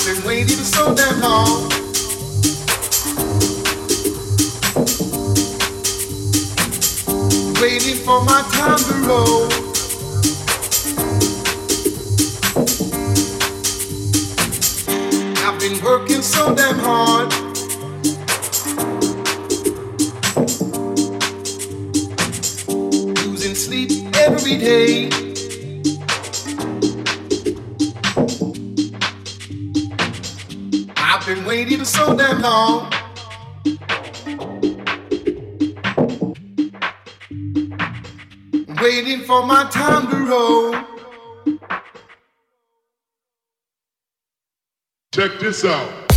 I've been waiting so damn long. Waiting for my time to roll. I've been working so damn hard. Losing sleep every day. so damn long. Waiting for my time to roll. Check this out.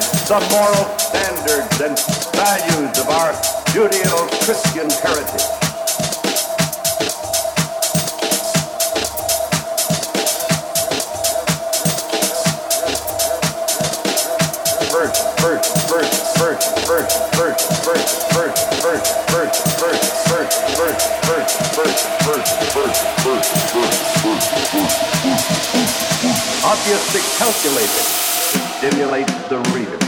the moral standards and values of our Judeo-Christian heritage. Obviously calculated stimulates the reader.